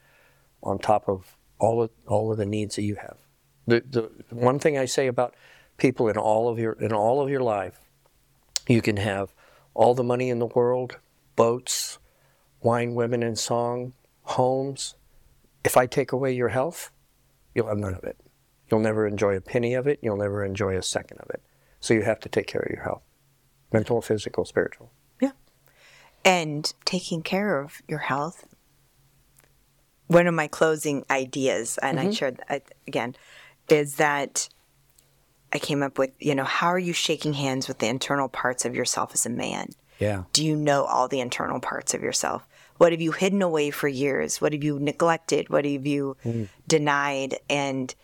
on top of all of all of the needs that you have. The the one thing I say about people in all of your in all of your life, you can have all the money in the world, boats, wine, women, and song, homes. If I take away your health, you'll have none of it. You'll never enjoy a penny of it. You'll never enjoy a second of it. So you have to take care of your health, mental, physical, spiritual. Yeah. And taking care of your health. One of my closing ideas, and I mm-hmm. shared that again, is that I came up with, you know, how are you shaking hands with the internal parts of yourself as a man? Yeah. Do you know all the internal parts of yourself? What have you hidden away for years? What have you neglected? What have you mm. denied? And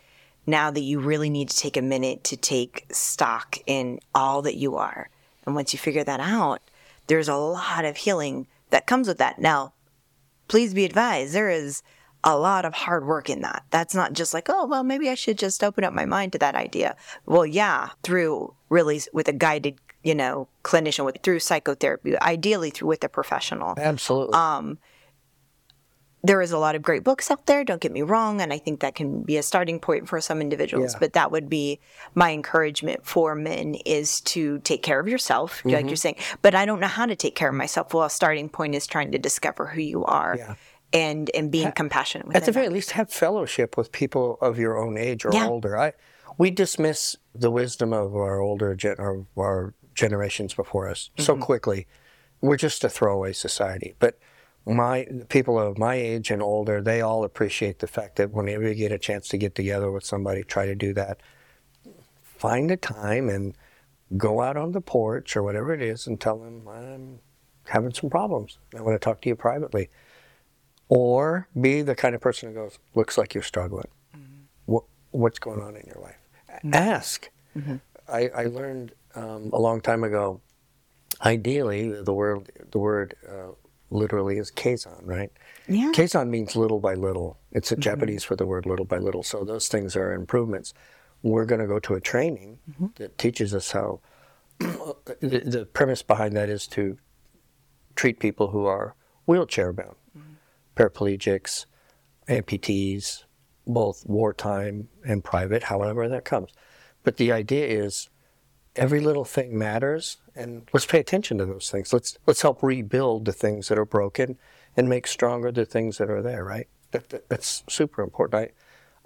now that you really need to take a minute to take stock in all that you are. And once you figure that out, there's a lot of healing that comes with that. Now, please be advised, there is a lot of hard work in that. That's not just like, oh, well, maybe I should just open up my mind to that idea. Well, yeah, through really with a guided, you know, clinician with through psychotherapy, ideally through with a professional. Absolutely. There is a lot of great books out there, don't get me wrong, and I think that can be a starting point for some individuals, Yeah. but that would be my encouragement for men is to take care of yourself, like Mm-hmm. you're saying. But I don't know how to take care of myself. Well, a starting point is trying to discover who you are. Yeah. And, and being compassionate with At the very least, have fellowship with people of your own age or Yeah. older. I, we dismiss the wisdom of our older gen, or our generations before us so Mm-hmm. quickly. We're just a throwaway society. But my people of my age and older, they all appreciate the fact that whenever you get a chance to get together with somebody, try to do that. Find a time and go out on the porch or whatever it is and tell them I'm having some problems. I want to talk to you privately or be the kind of person who goes, looks like you're struggling. Mm-hmm. What, what's going on in your life? A- Ask. Mm-hmm. I, I learned um, a long time ago. Ideally, the word the word uh, literally is kaizen, right? Yeah. Kaizen means little by little. It's a Japanese for the word little by little. So those things are improvements. We're going to go to a training that teaches us how. the, the premise behind that is to treat people who are wheelchair bound, paraplegics, amputees, both wartime and private, however that comes. But the idea is every little thing matters, and let's pay attention to those things. Let's let's help rebuild the things that are broken and make stronger the things that are there. Right? That, that that's super important.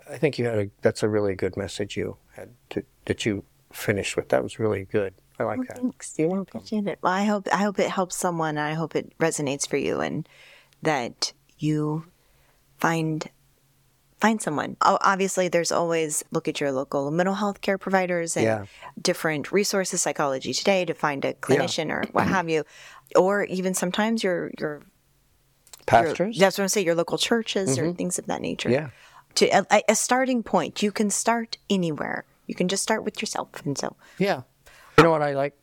I I think you had a that's a really good message you had to, that you finished with. That was really good. I like that. Thanks. You're I welcome. appreciate it. Well, I hope I hope it helps someone. I hope it resonates for you, and that you find find someone. Oh, obviously, there's always look at your local mental health care providers and Yeah. different resources, Psychology Today, to find a clinician or what have you, or even sometimes your your your- Pastors. that's what I'm saying. Your local churches or mm-hmm. things of that nature. Yeah. To a, a starting point, you can start anywhere. You can just start with yourself, and so Yeah. You know what I like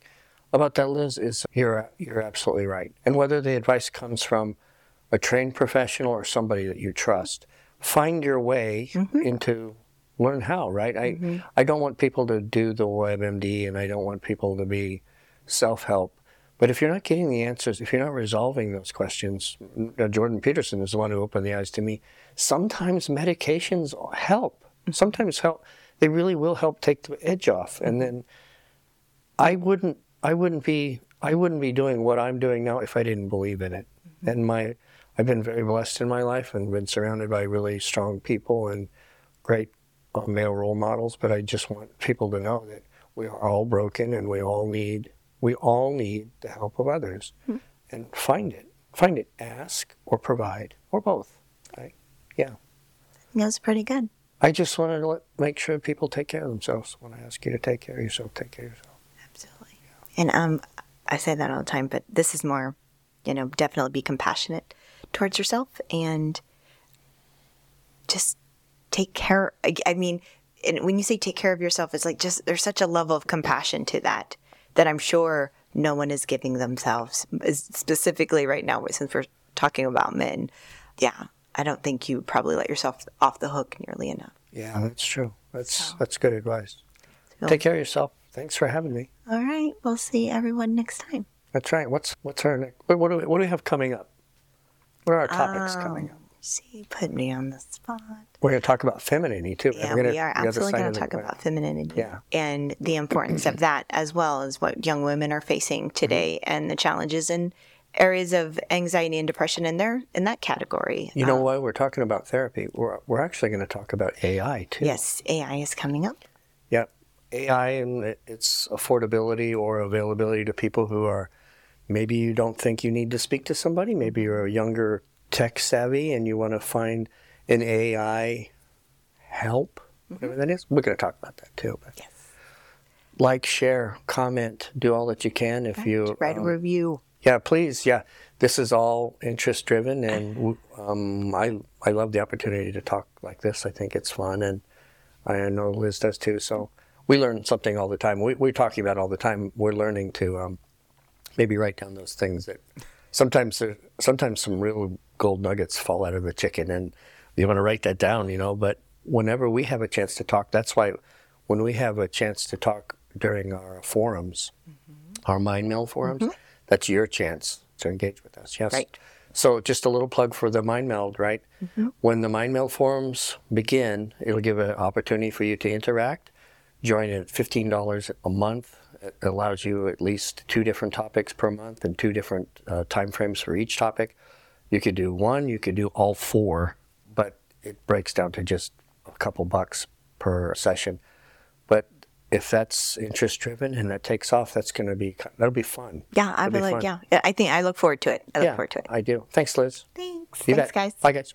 about that, Liz, is you're you're absolutely right. And whether the advice comes from a trained professional or somebody that you trust, find your way mm-hmm. into learn how, right? I mm-hmm. I don't want people to do the WebMD and I don't want people to be self-help. But if you're not getting the answers, if you're not resolving those questions, uh, Jordan Peterson is the one who opened the eyes to me. Sometimes medications help. Mm-hmm. Sometimes help. They really will help take the edge off. And then I wouldn't I wouldn't be I wouldn't be doing what I'm doing now if I didn't believe in it. And my I've been very blessed in my life and been surrounded by really strong people and great uh, male role models. But I just want people to know that we are all broken and we all need we all need the help of others. And find it. Find it. Ask or provide or both. Right? Yeah. that was pretty good. I just wanted to let, make sure people take care of themselves. When I ask you to take care of yourself, take care of yourself. Absolutely. And um, I say that all the time, but this is more, you know, definitely be compassionate towards yourself and just take care. I, I mean, and when you say take care of yourself, it's like just there's such a level of compassion to that that I'm sure no one is giving themselves specifically right now since we're talking about men. Yeah, I don't think you probably let yourself off the hook nearly enough. Yeah, that's true. That's that's good advice. Take care of yourself. Thanks for having me. All right, we'll see everyone next time. That's right. What's what's our next? What do we, what do we have coming up? What are our topics coming up? See, put me on the spot. We're going to talk about femininity too. Yeah, We're gonna- we are absolutely going to talk about femininity Yeah. and the importance of that, as well as what young women are facing today Mm-hmm. and the challenges and areas of anxiety and depression in their in that category. You know why we're talking about therapy? We're we're actually going to talk about AI too. Yes, AI is coming up. Yeah, AI and its affordability or availability to people who are maybe you don't think you need to speak to somebody. Maybe you're a younger tech savvy and you want to find an AI help, whatever that is. We're going to talk about that too. But Yes. like, share, comment, do all that you can. If you Write a um, review. yeah, please. Yeah, this is all interest driven, and *laughs* um, I I love the opportunity to talk like this. I think it's fun, and I know Liz does too. So we learn something all the time. We, we're talking about all the time. We're learning to um, maybe write down those things that sometimes there- sometimes some real gold nuggets fall out of the chicken, and you want to write that down, you know. But whenever we have a chance to talk, that's why when we have a chance to talk during our forums, mm-hmm. our Mind Meld forums, mm-hmm. that's your chance to engage with us. Yes. Right. So just a little plug for the Mind Meld, right? Mm-hmm. When the Mind Meld forums begin, it'll give an opportunity for you to interact. Join at fifteen dollars a month. It allows you at least two different topics per month and two different uh, time frames for each topic. You could do one, you could do all four, but it breaks down to just a couple bucks per session. But if that's interest driven and that takes off, that's going to be that'll be fun. Yeah, I would like. fun. Yeah, I think I look forward to it. I look Yeah, forward to it. I do. Thanks, Liz. Thanks. You Thanks, bet. guys. Bye, guys.